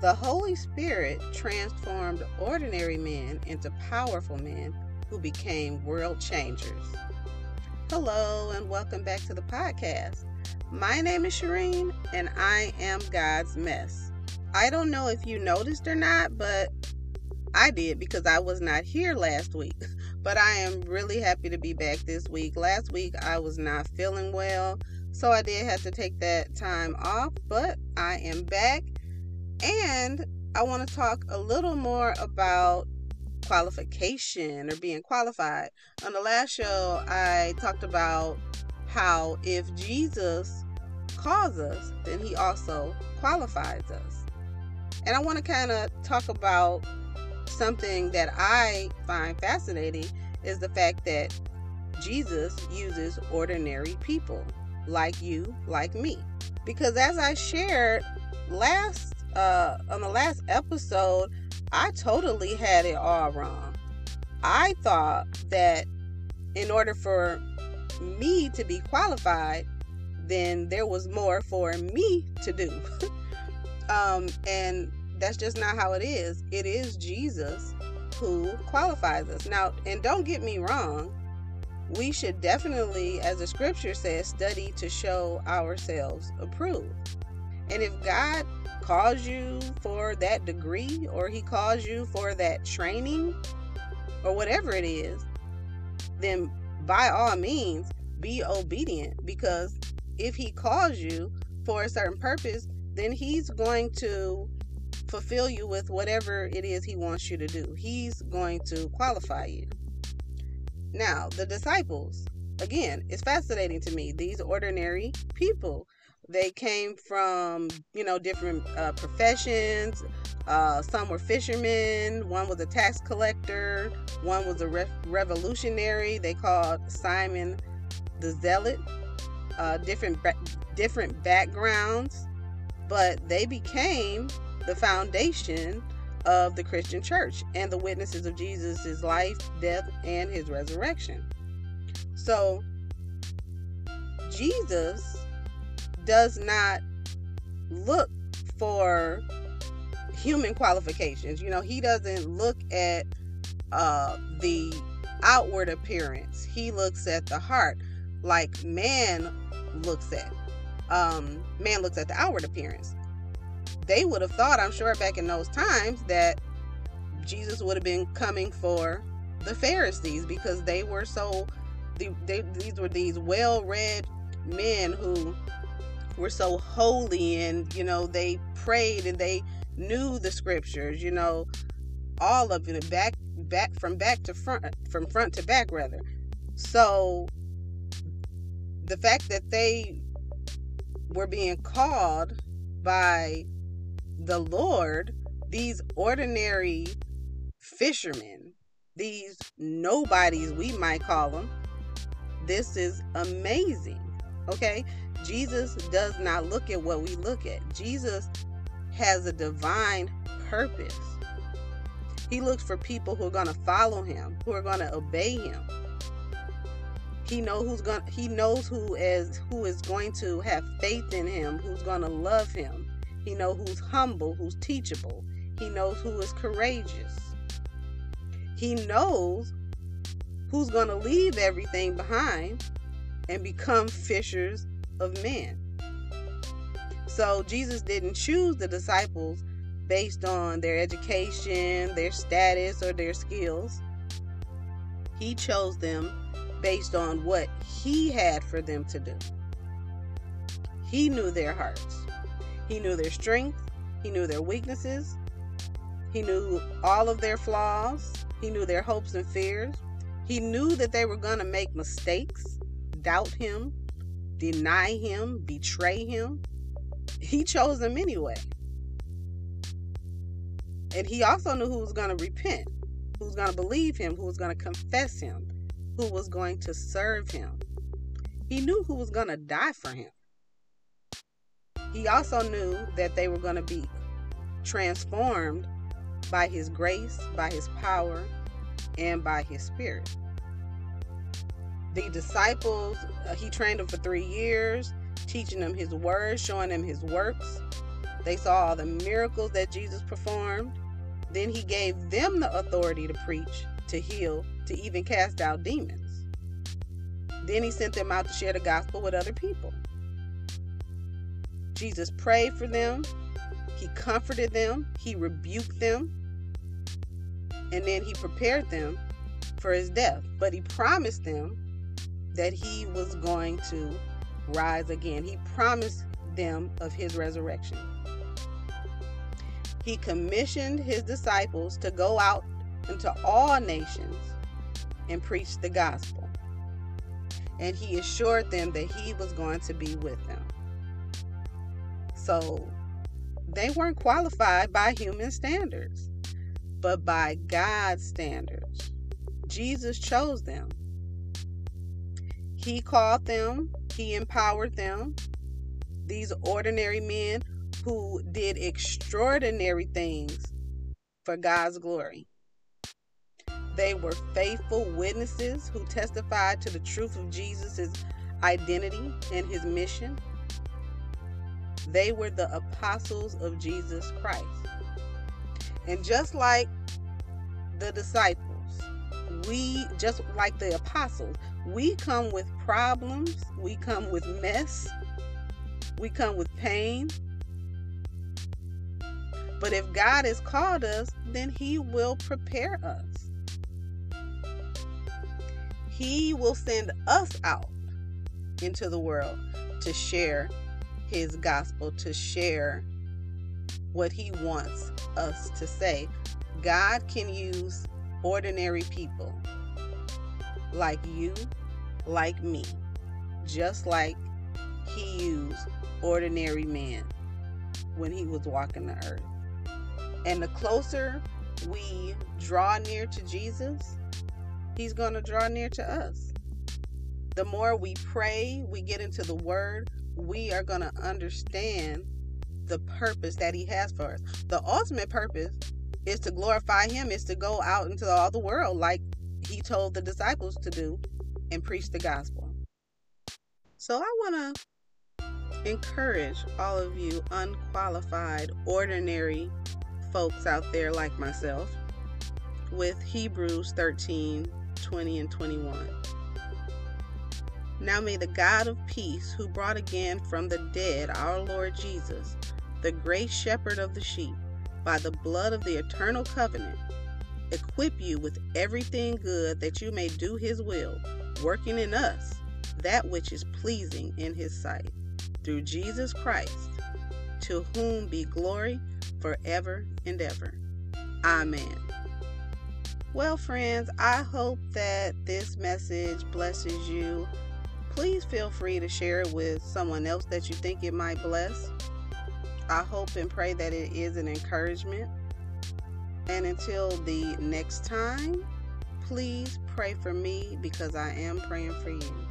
The Holy Spirit transformed ordinary men into powerful men who became world changers. Hello, and welcome back to the podcast. My name is Shireen, and I am God's mess. I don't know if you noticed or not, but I did because I was not here last week. But I am really happy to be back this week. Last week I was not feeling well, so I did have to take that time off, but I am back and I want to talk a little more about qualification or being qualified. On the last show, I talked about how if Jesus calls us, then he also qualifies us. And I want to kind of talk about something that I find fascinating is the fact that Jesus uses ordinary people like you, like me. Because as I shared last uh on the last episode, I totally had it all wrong. I thought that in order for me to be qualified, then there was more for me to do. um and that's just not how it is. It is Jesus who qualifies us. Now, and don't get me wrong, we should definitely, as the scripture says, study to show ourselves approved. And if God calls you for that degree or he calls you for that training or whatever it is, then by all means be obedient because if he calls you for a certain purpose, then he's going to fulfill you with whatever it is he wants you to do. He's going to qualify you. Now, the disciples, again, it's fascinating to me. These ordinary people, they came from, you know, different uh, professions. Uh, some were fishermen, one was a tax collector, one was a re- revolutionary. They called Simon the Zealot. Uh, different different backgrounds, but they became the foundation of the Christian church and the witnesses of Jesus' life, death, and his resurrection. So, Jesus does not look for human qualifications. You know, he doesn't look at uh, the outward appearance, he looks at the heart, like man looks at. Um, man looks at the outward appearance they would have thought, I'm sure, back in those times, that Jesus would have been coming for the Pharisees because they were so, they, they, these were these well read men who were so holy and, you know, they prayed and they knew the scriptures, you know, all of it back, back from back to front, from front to back, rather. So the fact that they were being called by the Lord, these ordinary fishermen, these nobodies, we might call them, this is amazing. Okay? Jesus does not look at what we look at. Jesus has a divine purpose. He looks for people who are going to follow him, who are going to obey him. He know who's going he knows who is who is going to have faith in him, who's going to love him, he knows who's humble, who's teachable. He knows who is courageous. He knows who's going to leave everything behind and become fishers of men. So Jesus didn't choose the disciples based on their education, their status, or their skills. He chose them based on what he had for them to do. He knew their hearts. He knew their strengths, he knew their weaknesses, he knew all of their flaws, he knew their hopes and fears. He knew that they were going to make mistakes, doubt him, deny him, betray him. He chose them anyway. And he also knew who was going to repent, who was going to believe him, who was going to confess him, who was going to serve him. He knew who was going to die for him. He also knew that they were going to be transformed by His grace, by His power, and by His Spirit. The disciples, uh, He trained them for three years, teaching them His word, showing them His works. They saw all the miracles that Jesus performed. Then he gave them the authority to preach, to heal, to even cast out demons. Then he sent them out to share the gospel with other people. Jesus prayed for them, he comforted them, he rebuked them, and then he prepared them for his death. But he promised them that he was going to rise again. He promised them of his resurrection. He commissioned his disciples to go out into all nations and preach the gospel. And he assured them that he was going to be with them. So they weren't qualified by human standards, but by God's standards. Jesus chose them. He called them, He empowered them. These ordinary men who did extraordinary things for God's glory. They were faithful witnesses who testified to the truth of Jesus' identity and his mission. They were the apostles of Jesus Christ. And just like the disciples, we, just like the apostles, we come with problems, we come with mess, we come with pain. But if God has called us, then He will prepare us. He will send us out into the world to share his gospel to share what he wants us to say. God can use ordinary people like you, like me, just like he used ordinary men when he was walking the earth. And the closer we draw near to Jesus, he's going to draw near to us. The more we pray, we get into the word, we are going to understand the purpose that he has for us. The ultimate purpose is to glorify him, is to go out into all the world like he told the disciples to do and preach the gospel. So I want to encourage all of you unqualified, ordinary folks out there like myself with Hebrews 13 20 and 21. Now may the God of peace, who brought again from the dead our Lord Jesus, the great shepherd of the sheep, by the blood of the eternal covenant, equip you with everything good that you may do his will, working in us that which is pleasing in his sight. Through Jesus Christ, to whom be glory forever and ever. Amen. Well, friends, I hope that this message blesses you please feel free to share it with someone else that you think it might bless. I hope and pray that it is an encouragement. And until the next time, please pray for me because I am praying for you.